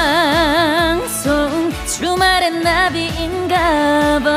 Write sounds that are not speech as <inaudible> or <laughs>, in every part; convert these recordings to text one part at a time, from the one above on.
생방송 주말엔 나비인가봐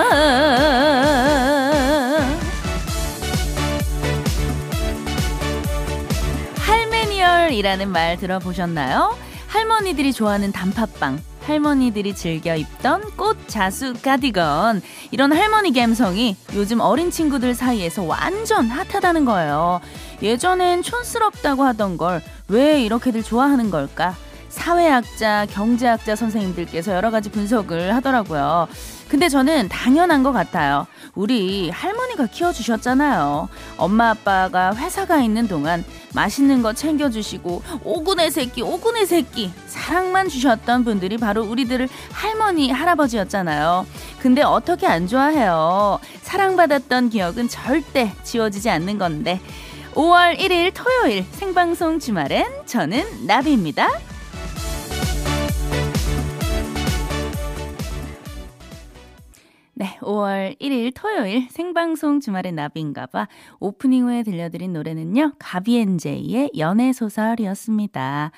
할메니얼이라는 말 들어보셨나요? 할머니들이 좋아하는 단팥빵 할머니들이 즐겨 입던 꽃 자수 가디건 이런 할머니 감성이 요즘 어린 친구들 사이에서 완전 핫하다는 거예요. 예전엔 촌스럽다고 하던 걸 왜 이렇게들 좋아하는 걸까? 사회학자, 경제학자 선생님들께서 여러 가지 분석을 하더라고요. 근데 저는 당연한 것 같아요. 우리 할머니가 키워주셨잖아요. 엄마 아빠가 회사가 있는 동안 맛있는 거 챙겨주시고 오군의 새끼 오군의 새끼 사랑만 주셨던 분들이 바로 우리들을 할머니 할아버지였잖아요. 근데 어떻게 안 좋아해요. 사랑받았던 기억은 절대 지워지지 않는 건데 5월 1일 토요일 생방송 주말엔 저는 나비입니다. 네, 5월 1일 토요일 생방송 주말의 나비인가봐 오프닝 후에 들려드린 노래는요, 가비엔제이의 연애 소설이었습니다.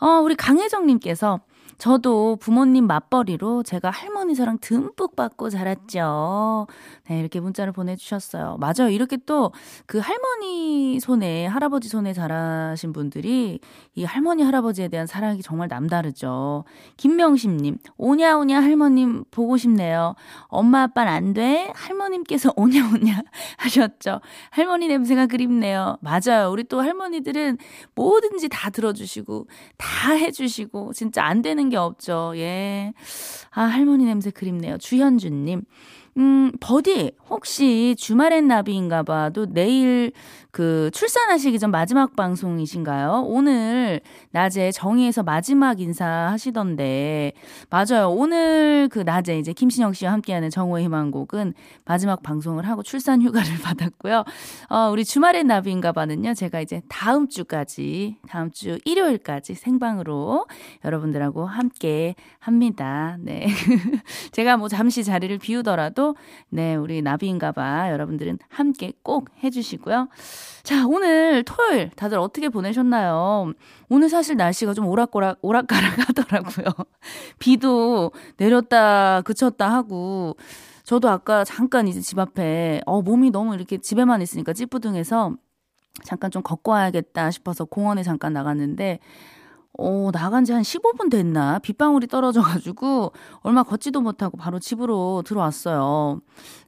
어, 우리 강혜정님께서 저도 부모님 맞벌이로 제가 할머니 사랑 듬뿍 받고 자랐죠. 네, 이렇게 문자를 보내주셨어요. 맞아요. 이렇게 또 그 할머니 손에, 할아버지 손에 자라신 분들이 이 할머니, 할아버지에 대한 사랑이 정말 남다르죠. 김명심님, 오냐오냐 할머님 보고 싶네요. 엄마, 아빠는 안 돼? 할머님께서 <laughs> 오냐오냐 하셨죠. 할머니 냄새가 그립네요. 맞아요. 우리 또 할머니들은 뭐든지 다 들어주시고, 다 해주시고, 진짜 안 되는 게 없죠. 예. 아, 할머니 냄새 그립네요. 주현주님. 음, 버디, 혹시 주말엔 나비인가 봐도 내일 그 출산하시기 전 마지막 방송이신가요? 오늘 낮에 정의에서 마지막 인사 하시던데, 맞아요. 오늘 그 낮에 이제 김신영 씨와 함께하는 정오의 희망곡은 마지막 방송을 하고 출산 휴가를 <laughs> 받았고요. 어, 우리 주말엔 나비인가 봐는요, 제가 이제 다음 주까지, 다음 주 일요일까지 생방으로 여러분들하고 함께 합니다. 네. <laughs> 제가 뭐 잠시 자리를 비우더라도, 네, 우리 나비인가 봐 여러분들은 함께 꼭 해주시고요. 자, 오늘 토요일 다들 어떻게 보내셨나요? 오늘 사실 날씨가 좀 오락가락, 오락가락 하더라고요. <laughs> 비도 내렸다, 그쳤다 하고, 저도 아까 잠깐 이제 집 앞에, 어, 몸이 너무 이렇게 집에만 있으니까 찌뿌둥해서 잠깐 좀 걷고 와야겠다 싶어서 공원에 잠깐 나갔는데, 어, 나간 지 한 15분 됐나? 빗방울이 떨어져가지고, 얼마 걷지도 못하고 바로 집으로 들어왔어요.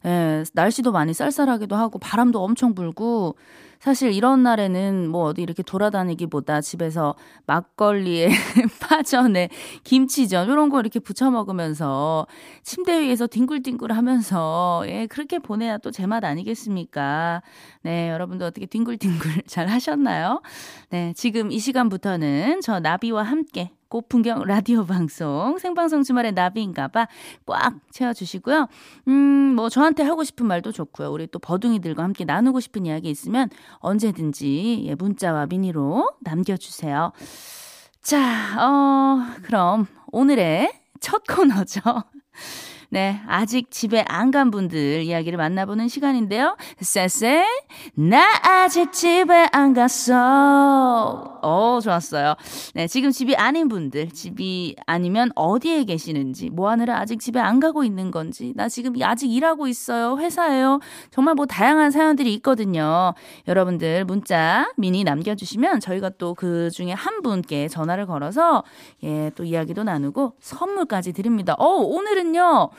예, 날씨도 많이 쌀쌀하기도 하고, 바람도 엄청 불고, 사실 이런 날에는 뭐 어디 이렇게 돌아다니기보다 집에서 막걸리에 <laughs> 파전에 김치전 이런 거 이렇게 부쳐 먹으면서 침대 위에서 뒹굴뒹굴 하면서 예, 그렇게 보내야 또 제맛 아니겠습니까? 네, 여러분도 어떻게 뒹굴뒹굴 <laughs> 잘 하셨나요? 네, 지금 이 시간부터는 저 나비와 함께 꽃풍경 라디오 방송 생방송 주말에 나비인가봐 꽉 채워주시고요. 음, 뭐 저한테 하고 싶은 말도 좋고요. 우리 또 버둥이들과 함께 나누고 싶은 이야기 있으면 언제든지 예, 문자와 미니로 남겨주세요. 자, 어, 그럼 오늘의 첫 코너죠. 네, 아직 집에 안 간 분들 이야기를 만나보는 시간인데요. 쎄쎄, 나 아직 집에 안 갔어. 어, 좋았어요. 네, 지금 집이 아닌 분들, 집이 아니면 어디에 계시는지, 뭐 하느라 아직 집에 안 가고 있는 건지, 나 지금 아직 일하고 있어요. 회사예요. 정말 뭐 다양한 사연들이 있거든요. 여러분들 문자, 미니 남겨주시면 저희가 또 그 중에 한 분께 전화를 걸어서, 예, 또 이야기도 나누고 선물까지 드립니다. 어, 오늘은요,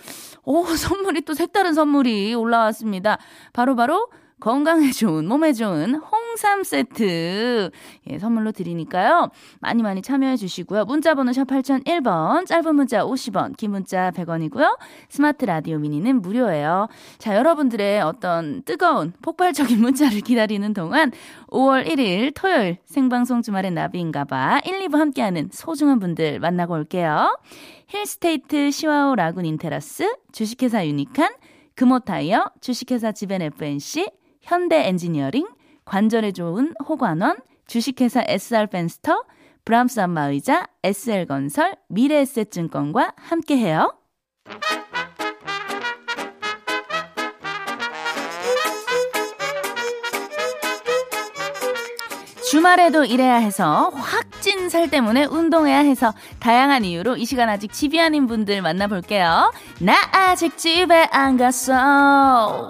오, <laughs> 선물이 또 색다른 선물이 올라왔습니다. 바로 바로 바로 건강에 좋은, 몸에 좋은 홍삼 세트. 예, 선물로 드리니까요. 많이 많이 참여해 주시고요. 문자 번호 샵 8001번, 짧은 문자 50원, 긴 문자 100원이고요. 스마트 라디오 미니는 무료예요. 자, 여러분들의 어떤 뜨거운 폭발적인 <laughs> 문자를 기다리는 동안 5월 1일 토요일 생방송 주말엔 나비인가 봐 1, 2부 함께하는 소중한 분들 만나고 올게요. 힐스테이트 시화호 라군 인테라스, 주식회사 유니칸, 금호타이어, 주식회사 지벤 FNC, 현대 엔지니어링, 관절에 좋은 호관원, 주식회사 SR 펜스터, 브람스 안마의자, SL건설, 미래에셋증권과 함께해요. 주말에도 일해야 해서 확살 때문에 운동해야 해서 다양한 이유로 이 시간 아직 집이 아닌 분들 만나볼게요. 나 아직 집에 안 갔어.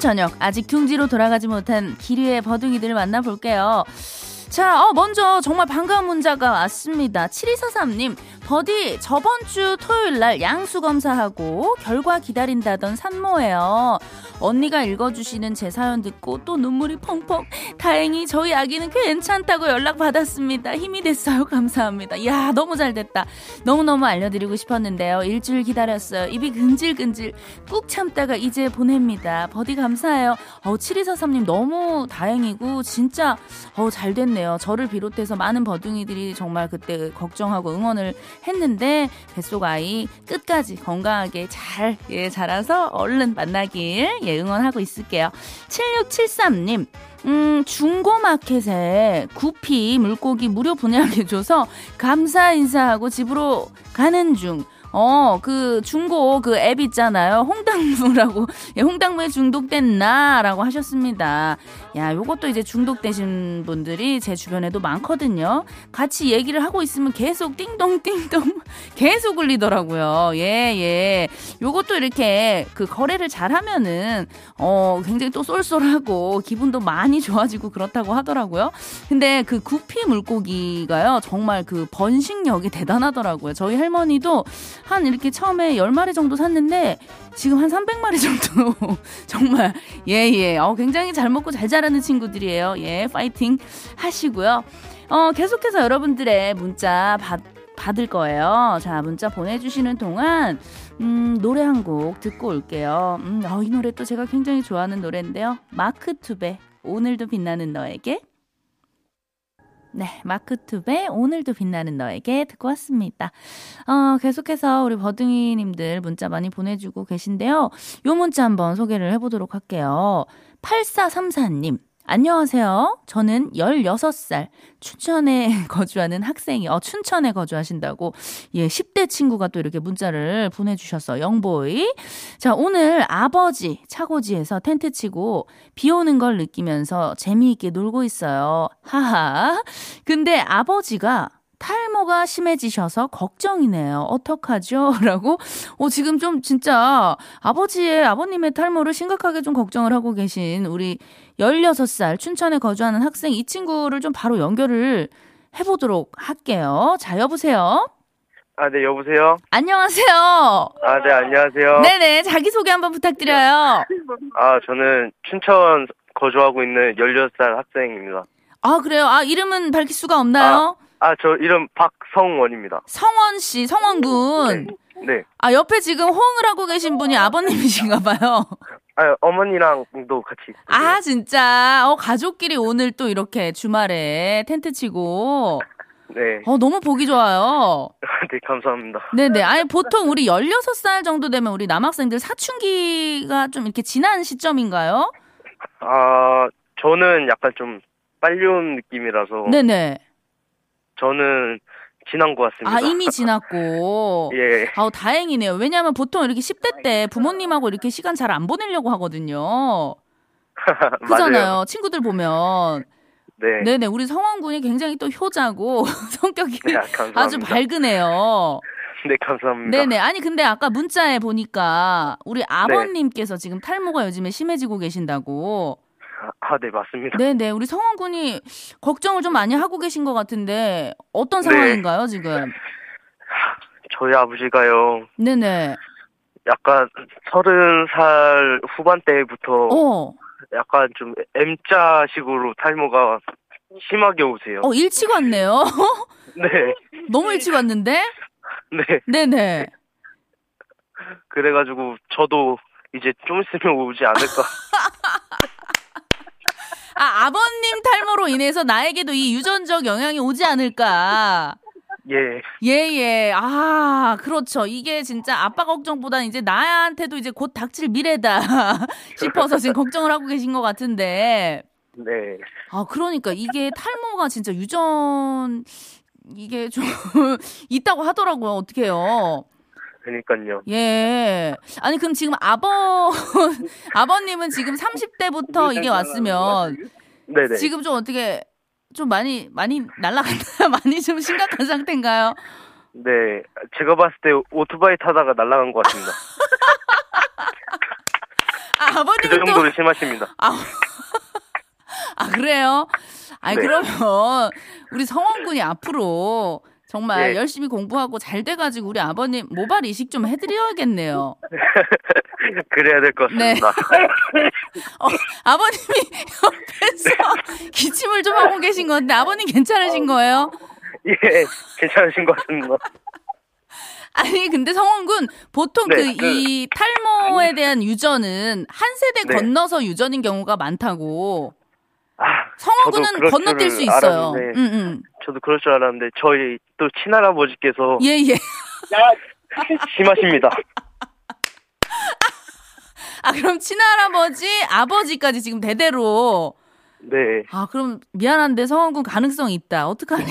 저녁 아직 둥지로 돌아가지 못한 기류의 버둥이들 만나볼게요. 자, 어, 먼저 정말 반가운 문자가 왔습니다. 7243님, 버디, 저번 주 토요일 날 양수 검사하고 결과 기다린다던 산모예요. 언니가 읽어주시는 제 사연 듣고 또 눈물이 펑펑. 다행히 저희 아기는 괜찮다고 연락 받았습니다. 힘이 됐어요. 감사합니다. 야 너무 잘 됐다. 너무 너무 알려드리고 싶었는데요. 일주일 기다렸어요. 입이 근질근질. 꾹 참다가 이제 보냅니다. 버디 감사해요. 어 7243님 너무 다행이고, 진짜, 어, 잘 됐네요. 저를 비롯해서 많은 버둥이들이 정말 그때 걱정하고 응원을 했는데, 뱃속 아이 끝까지 건강하게 잘, 예, 자라서 얼른 만나길, 예, 예, 응원하고 있을게요. 7673님, 음, 중고마켓에 구피 물고기 무료 분양해줘서 감사 인사하고 집으로 가는 중. 어, 그 중고 그 앱 있잖아요. 홍당무라고. <laughs> 예, 홍당무에 중독된 나라고 하셨습니다. 야, 요것도 이제 중독되신 분들이 제 주변에도 많거든요. 같이 얘기를 하고 있으면 계속 띵동띵동 <laughs> 계속 울리더라고요. 예, 예. 요것도 이렇게 그 거래를 잘 하면은 어, 굉장히 또 쏠쏠하고 기분도 많이 좋아지고 그렇다고 하더라고요. 근데 그 구피 물고기가요. 정말 그 번식력이 대단하더라고요. 저희 할머니도 한 이렇게 처음에 10마리 정도 샀는데 지금 한 300마리 정도 <laughs> 정말 예예 예. 어, 굉장히 잘 먹고 잘 자라는 친구들이에요. 예 파이팅 하시고요. 어, 계속해서 여러분들의 문자 받, 받을 거예요. 자 문자 보내주시는 동안 음, 노래 한 곡 듣고 올게요. 음, 어, 이 노래 또 제가 굉장히 좋아하는 노래인데요. 마크툽의 오늘도 빛나는 너에게 네, 마크툽의 오늘도 빛나는 너에게 듣고 왔습니다. 어, 계속해서 우리 버둥이님들 문자 많이 보내주고 계신데요. 요 문자 한번 소개를 해보도록 할게요. 8434님. 안녕하세요. 저는 16살 춘천에 <laughs> 거주하는 학생이, 어, 춘천에 거주하신다고, 예, 10대 친구가 또 이렇게 문자를 보내주셨어. 영보이. 자, 오늘 아버지 차고지에서 텐트 치고 비 오는 걸 느끼면서 재미있게 놀고 있어요. 하하. 근데 아버지가 탈모가 심해지셔서 걱정이네요. 어떡하죠? <laughs> 라고, 어, 지금 좀 진짜 아버지의, 아버님의 탈모를 심각하게 좀 걱정을 하고 계신 우리 16살 춘천에 거주하는 학생 이 친구를 좀 바로 연결을 해보도록 할게요. 자, 여보세요? 아, 네, 여보세요? 안녕하세요. 아, 네, 안녕하세요. 네네, 자기소개 한번 부탁드려요. 아, 저는 춘천 거주하고 있는 16살 학생입니다. 아, 그래요? 아, 이름은 밝힐 수가 없나요? 아, 아 저 이름 박성원입니다. 성원 씨, 성원 군. 네. 네. 아, 옆에 지금 호응을 하고 계신 분이 아버님이신가 봐요. 아, 어머니랑도 같이. 아, 진짜. 어, 가족끼리 오늘 또 이렇게 주말에 텐트 치고. 네. 어, 너무 보기 좋아요. 네, 감사합니다. 네네. 아니, 보통 우리 16살 정도 되면 우리 남학생들 사춘기가 좀 이렇게 지난 시점인가요? 아, 저는 약간 좀 빨리 온 느낌이라서. 네네. 저는 지난 것 같습니다. 아, 이미 지났고. <laughs> 예. 아우, 다행이네요. 왜냐하면 보통 이렇게 10대 때 부모님하고 이렇게 시간 잘 안 보내려고 하거든요. <laughs> 그잖아요. 친구들 보면. 네. 네네. 우리 성원 군이 굉장히 또 효자고 <laughs> 성격이 네, 아주 밝으네요. 네, 감사합니다. 네네. 아니, 근데 아까 문자에 보니까 우리 아버님께서 네. 지금 탈모가 요즘에 심해지고 계신다고. 아, 네, 맞습니다. 네 네. 우리 성원 군이 걱정을 좀 많이 하고 계신 것 같은데 어떤 상황인가요, 네. 지금? <laughs> 저희 아버지가요. 네 네. 약간 서른 살 후반대부터 어. 약간 좀 M자식으로 탈모가 심하게 오세요. 어, 일찍 왔네요. <laughs> 네. 너무 일찍 왔는데? 네. 네네. 그래가지고 저도 이제 좀 있으면 오지 않을까. <laughs> 아, 아버님 탈모로 인해서 나에게도 이 유전적 영향이 오지 않을까. 예. 예, 예. 아, 그렇죠. 이게 진짜 아빠 걱정보다는 이제 나한테도 이제 곧 닥칠 미래다 <laughs> 싶어서 지금 걱정을 하고 계신 것 같은데. 네. 아, 그러니까 이게 탈모가 진짜 유전, 이게 좀 <laughs> 있다고 하더라고요. 어떻게 해요? 그니까요. 예. 아니, 그럼 지금 아버, 아버님은 지금 30대부터 이게 왔으면 네네. 지금 좀 어떻게 좀 많이, 많이 날라갔나요? 많이 좀 심각한 상태인가요? 네. 제가 봤을 때 오토바이 타다가 날아간 것 같습니다. 아, 그 또. 정도로 심하십니다. 아, 아 그래요? 아니 네. 그러면 우리 성원 군이 앞으로 정말 예. 열심히 공부하고 잘 돼가지고 우리 아버님 모발 이식 좀 해드려야겠네요. <laughs> 그래야 될것 네. 같습니다. <laughs> 어, 아버님이 옆에서 <laughs> 기침을 좀 하고 계신 건데 아버님 괜찮으신 거예요? 예, 괜찮으신 것 같습니다. 아니 근데 성원 군 보통 네, 그이 탈모에 대한 유전은 한 세대 네. 건너서 유전인 경우가 많다고. 아, 성원 저도 군은 그럴 건너뛸 수 있어요. 알았는데. 응, 응. 저도 그럴 줄 알았는데 저희 또 친할아버지께서 예, 예. 심하십니다. <laughs> 아, 그럼 친할아버지, 아버지까지 지금 대대로. 네, 아, 그럼 미안한데 성원군 가능성이 있다. 어떡하니?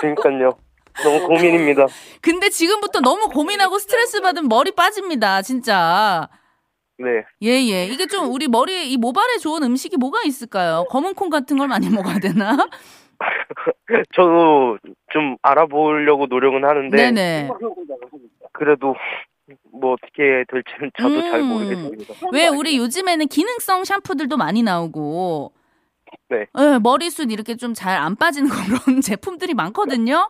그러니까요. 너무 고민입니다. 근데 지금부터 너무 고민하고 스트레스 받으면 머리 빠집니다. 진짜. 네, 예, 예. 이게 좀 우리 머리에, 이 모발에 좋은 음식이 뭐가 있을까요? 검은 콩 같은 걸 많이 먹어야 되나? <laughs> 저도 좀 알아보려고 노력은 하는데 네네. 그래도 뭐 어떻게 될지는 저도 잘 음. 모르겠습니다. 왜 우리 요즘에는 기능성 샴푸들도 많이 나오고. 네. 예, 머리숱 이렇게 좀 잘 안 빠지는 <laughs> 그런 제품들이 많거든요.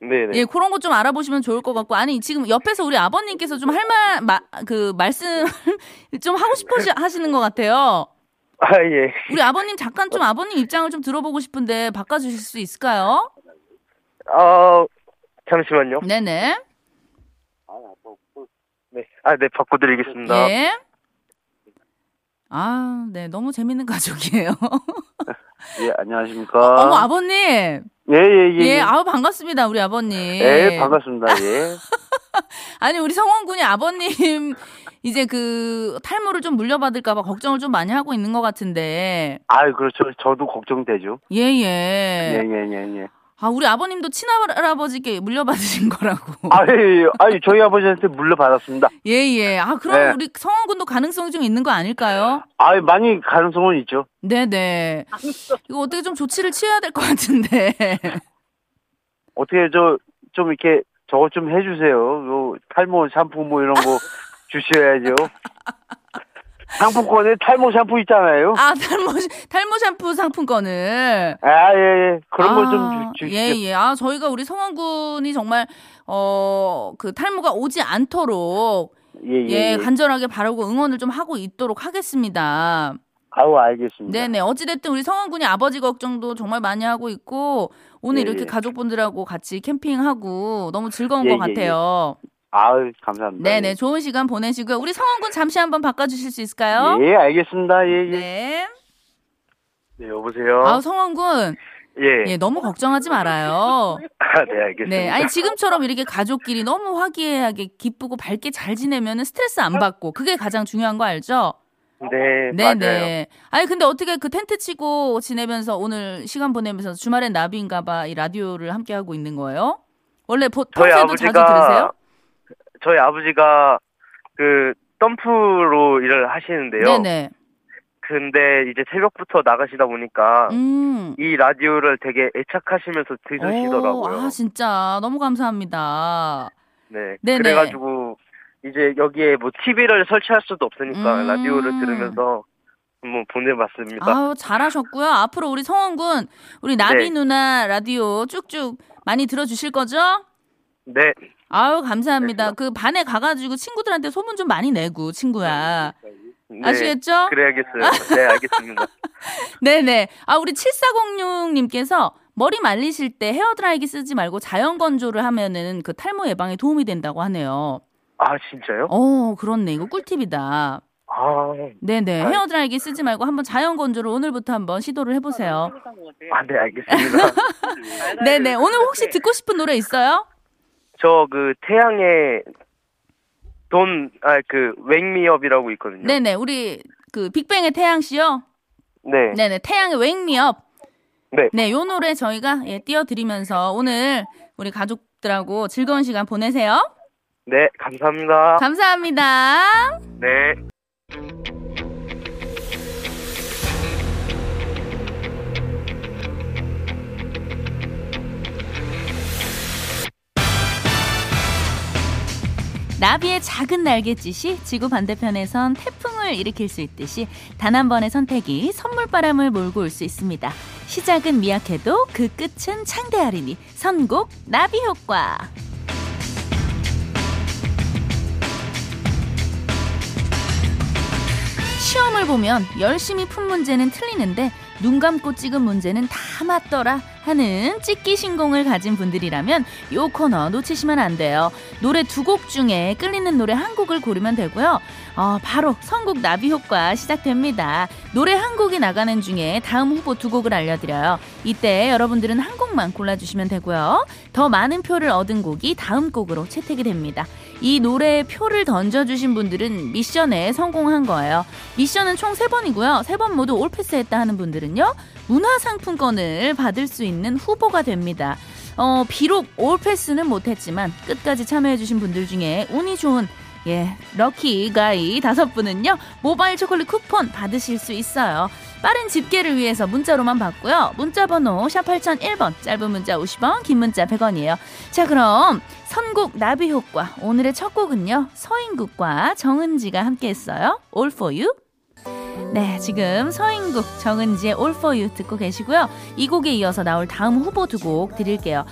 네네. 예, 그런 거 좀 알아보시면 좋을 것 같고 아니 지금 옆에서 우리 아버님께서 좀 할 말 그 말씀 <laughs> 좀 하고 싶어 하시는 것 같아요. 아 예. 우리 아버님 잠깐 좀 아버님 입장을 좀 들어보고 싶은데 바꿔주실 수 있을까요? 아 잠시만요. 네네. 네. 아 네 바꿔드리겠습니다. 예. 아, 네, 너무 재밌는 가족이에요. <laughs> 예, 안녕하십니까. 어머 아버님. 예, 예, 예. 예, 아우 반갑습니다, 우리 아버님. 예, 반갑습니다. 예. <laughs> 아니 우리 성원 군이 아버님 <laughs> 이제 그 탈모를 좀 물려받을까봐 걱정을 좀 많이 하고 있는 것 같은데. 아유, 그렇죠. 저도 걱정되죠. 예, 예, 예. 예, 예, 예. 아, 우리 아버님도 친할아버지께 물려받으신 <laughs> 거라고. 아유, 아유, 저희 아버지한테 물려받았습니다. 예, 예. 아, 그럼 네. 우리 성원 군도 가능성이 좀 있는 거 아닐까요? 아유, 많이 가능성은 있죠. 네 네. 이거 어떻게 좀 조치를 취해야 될 것 같은데. <laughs> 어떻게 저, 좀 이렇게 저거 좀 해주세요. 요 탈모 샴푸 뭐 이런 거 주셔야죠. <laughs> 상품권에 탈모 샴푸 있잖아요. 아, 탈모, 탈모 샴푸 상품권을. 아, 예, 예. 그런 거 아, 좀 주시죠. 예, 예. 아, 저희가 우리 성원 군이 정말, 어, 그 탈모가 오지 않도록, 예, 예. 예, 예. 간절하게 바라고 응원을 좀 하고 있도록 하겠습니다. 아우, 알겠습니다. 네네. 어찌됐든 우리 성원 군이 아버지 걱정도 정말 많이 하고 있고, 오늘 예, 이렇게 예. 가족분들하고 같이 캠핑하고 너무 즐거운 예, 것 예, 같아요. 아유, 감사합니다. 네네. 좋은 시간 보내시고요. 우리 성원 군 잠시 한번 바꿔주실 수 있을까요? 예, 알겠습니다. 예, 예. 네. 네 여보세요. 아, 성원 군. 예. 예, 너무 걱정하지 말아요. <laughs> 아, 네 알겠습니다. 네, 아니 지금처럼 이렇게 가족끼리 너무 화기애애하게 기쁘고 밝게 잘 지내면은 스트레스 안 받고 그게 가장 중요한 거 알죠? 네, 네, 맞아요. 네. 아니 근데 어떻게 그 텐트 치고 지내면서 오늘 시간 보내면서 주말엔 나비인가봐 이 라디오를 함께 하고 있는 거예요? 원래 보, 평소에도 자주 들으세요? 저희 아버지가 그 덤프로 일을 하시는데요. 네네. 근데 이제 새벽부터 나가시다 보니까 음. 이 라디오를 되게 애착하시면서 들으시더라고요. 오, 아 진짜 너무 감사합니다. 네. 네네. 그래가지고 이제 여기에 뭐 TV를 설치할 수도 없으니까 음. 라디오를 들으면서 한번 보내봤습니다. 아우 잘하셨고요. 앞으로 우리 성원군 우리 나비 네. 누나 라디오 쭉쭉 많이 들어주실 거죠? 네. 아유 감사합니다. 그 반에 가가지고 친구들한테 소문 좀 많이 내고 친구야. 네. 아시겠죠? 그래야겠어요. 네, 알겠습니다. <laughs> 네네. 아 우리 7406님께서 머리 말리실 때 헤어드라이기 쓰지 말고 자연 건조를 하면은 그 탈모 예방에 도움이 된다고 하네요. 아, 진짜요? 어 그렇네. 이거 꿀팁이다. 아, 네네. 아. 헤어드라이기 쓰지 말고 한번 자연 건조를 오늘부터 한번 시도를 해보세요. 아, 네, 알겠습니다. <laughs> 네네. 오늘 혹시 듣고 싶은 노래 있어요? 저 그 태양의 돈, 아, 그, 웽미업이라고 있거든요. 네네. 우리 그 빅뱅의 태양 씨요. 네. 네네. 태양의 웽미업. 네. 네, 요 노래 저희가 예, 띄워드리면서 오늘 우리 가족들하고 즐거운 시간 보내세요. 네, 감사합니다. 감사합니다. 네. 나비의 작은 날갯짓이 지구 반대편에선 태풍을 일으킬 수 있듯이 단 한 번의 선택이 선물바람을 몰고 올 수 있습니다. 시작은 미약해도 그 끝은 창대하리니 선곡 나비 효과. 시험을 보면 열심히 푼 문제는 틀리는데 눈 감고 찍은 문제는 다 맞더라 하는 찍기 신공을 가진 분들이라면 요 코너 놓치시면 안 돼요. 노래 두 곡 중에 끌리는 노래 한 곡을 고르면 되고요. 어, 바로 선곡 나비 효과 시작됩니다. 노래 한 곡이 나가는 중에 다음 후보 두 곡을 알려드려요. 이때 여러분들은 한 곡만 골라주시면 되고요. 더 많은 표를 얻은 곡이 다음 곡으로 채택이 됩니다. 이 노래에 표를 던져주신 분들은 미션에 성공한 거예요. 미션은 총 세번이고요세 번 모두 올패스했다 하는 분들은요. 문화상품권을 받을 수 있는 후보가 됩니다. 어, 비록 올패스는 못했지만 끝까지 참여해주신 분들 중에 운이 좋은 예, 럭키 가이 다섯 분은요, 모바일 초콜릿 쿠폰 받으실 수 있어요. 빠른 집계를 위해서 문자로만 받고요. 문자 번호 샵 8001번, 짧은 문자 50원, 긴 문자 100원이에요. 자, 그럼 선곡 나비 효과. 오늘의 첫 곡은요, 서인국과 정은지가 함께 했어요. All for you. 네, 지금 서인국, 정은지의 All For You 듣고 계시고요. 이 곡에 이어서 나올 다음 후보 두 곡 드릴게요.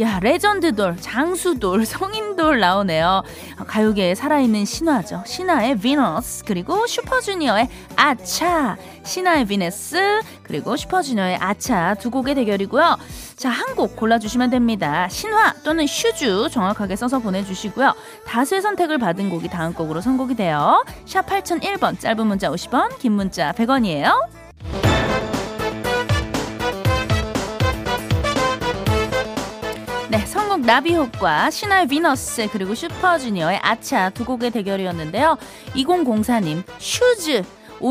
야, 레전드돌, 장수돌, <laughs> 성인돌 나오네요. 가요계에 살아있는 신화죠. 신화의 비너스, 그리고 슈퍼주니어의 아차. 신화의 비너스, 그리고 슈퍼주니어의 아차 두 곡의 대결이고요. 자, 한 곡 골라주시면 됩니다. 신화 또는 슈주 정확하게 써서 보내주시고요. 다수의 선택을 받은 곡이 다음 곡으로 선곡이 돼요. 샵 8001번, 짧은 문자 50원, 긴 문자 100원이에요. 네, 선곡 나비효과, 신화의 비너스, 그리고 슈퍼주니어의 아차 두 곡의 대결이었는데요. 2004님, 슈주.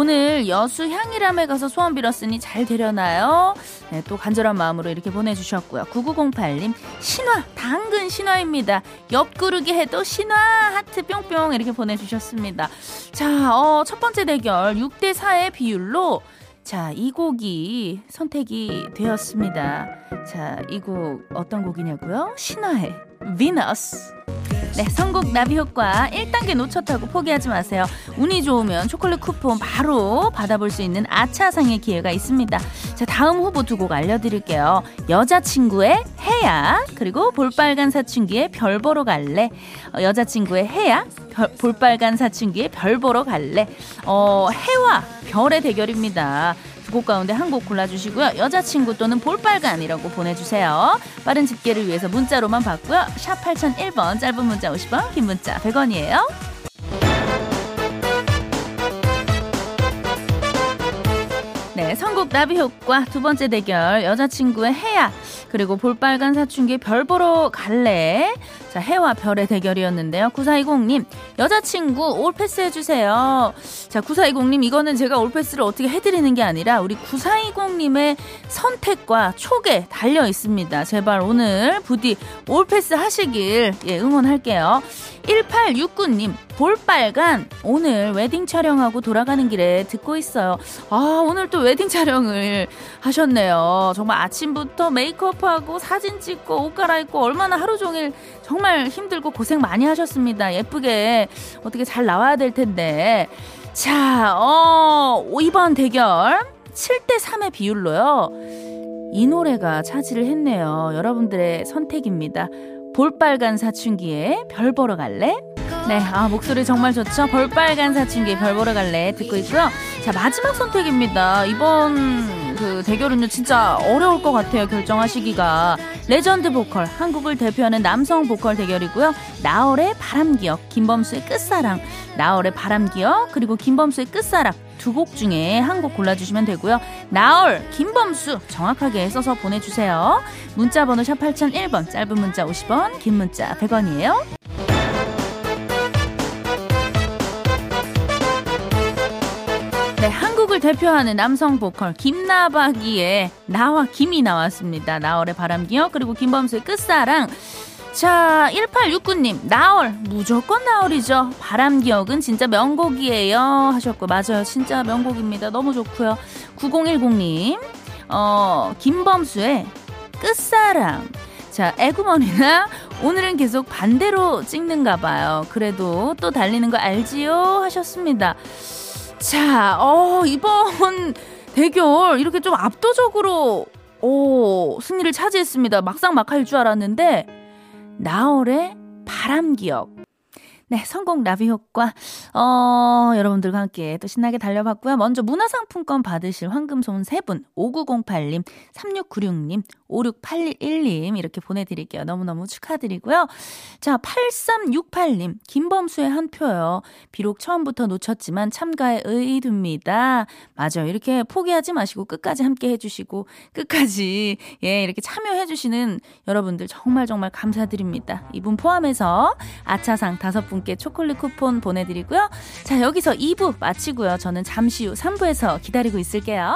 오늘 여수 향일암에 가서 소원 빌었으니 잘 되려나요? 네, 또 간절한 마음으로 이렇게 보내주셨고요. 9908님, 신화, 당근 신화입니다. 옆구르기 해도 신화, 하트 뿅뿅 이렇게 보내주셨습니다. 자, 어, 첫 번째 대결 6대4의 비율로 자, 이 곡이 선택이 되었습니다. 자, 이 곡 어떤 곡이냐고요? 신화의 비너스. 네, 선곡 나비 효과 1단계 놓쳤다고 포기하지 마세요. 운이 좋으면 초콜릿 쿠폰 바로 받아볼 수 있는 아차상의 기회가 있습니다. 자, 다음 후보 두 곡 알려드릴게요. 여자친구의 해야, 그리고 볼빨간 사춘기의 별 보러 갈래. 어, 여자친구의 해야, 별, 볼빨간 사춘기의 별 보러 갈래. 어, 해와 별의 대결입니다. 두곡 가운데 한 곡 골라주시고요. 여자친구 또는 볼빨간이라고 보내주세요. 빠른 집계를 위해서 문자로만 받고요. 샵 8001번 짧은 문자 50원 긴 문자 100원이에요. 네, 선곡 나비 효과 두 번째 대결 여자친구의 해야 그리고 볼빨간 사춘기 별 보러 갈래 자, 해와 별의 대결이었는데요. 9420님, 여자친구 올패스 해주세요. 자, 9420님, 이거는 제가 올패스를 어떻게 해드리는 게 아니라 우리 9420님의 선택과 촉에 달려 있습니다. 제발 오늘 부디 all pass 하시길, 예, 응원할게요. 1869님, 볼빨간, 오늘 웨딩 촬영하고 돌아가는 길에 듣고 있어요. 아, 오늘 또 웨딩 촬영을 하셨네요. 정말 아침부터 메이크업 하고 사진 찍고 옷 갈아입고 얼마나 하루 종일 정말 힘들고 고생 많이 하셨습니다. 예쁘게 어떻게 잘 나와야 될 텐데. 자, 어, 이번 대결 7대 3의 비율로요. 이 노래가 차지를 했네요. 여러분들의 선택입니다. 볼빨간 사춘기의 별 보러 갈래? 네, 아, 목소리 정말 좋죠? 볼빨간 사춘기의 별 보러 갈래? 듣고 있고요. 자, 마지막 선택입니다. 이번 그 대결 은요 진짜 어려울 것 같아요 결정하시기가. 레전드 보컬 한국을 대표하는 남성 보컬 대결이고요. 나얼의 바람기억 김범수의 끝사랑. 나얼의 바람기억 그리고 김범수의 끝사랑. 두 곡 중에 한 곡 골라주시면 되고요. 나얼 김범수 정확하게 써서 보내주세요. 문자번호 샵 8001번 짧은 문자 50원 긴 문자 100원이에요 대표하는 남성 보컬 김나박이의 나와 김이 나왔습니다. 나월의 바람기억 그리고 김범수의 끝사랑 자, 1869님, 나얼. 무조건 나얼이죠. 바람 기억은 진짜 명곡이에요. 하셨고, 맞아요. 진짜 명곡입니다. 너무 좋고요. 9010님, 어, 김범수의 끝사랑. 자, 애구머니나 오늘은 계속 반대로 찍는가 봐요. 그래도 또 달리는 거 알지요? 하셨습니다. 자, 어, 이번 대결 이렇게 좀 압도적으로 오, 승리를 차지했습니다. 막상 막할 줄 알았는데 나얼의 바람 기억 네, 성공 라비 효과. 어, 여러분들과 함께 또 신나게 달려봤고요. 먼저 문화상품권 받으실 황금손 3분, 5908님, 3696님, 5681님, 이렇게 보내드릴게요. 너무너무 축하드리고요. 자, 8368님, 김범수의 한 표요. 비록 처음부터 놓쳤지만 참가에 의의둡니다. 맞아요. 이렇게 포기하지 마시고 끝까지 함께 해주시고, 끝까지, 예, 이렇게 참여해주시는 여러분들 정말 정말 감사드립니다. 이분 포함해서 아차상 다섯 분 분께 초콜릿 쿠폰 보내드리고요. 자, 여기서 2부 마치고요. 저는 잠시 후 3부에서 기다리고 있을게요.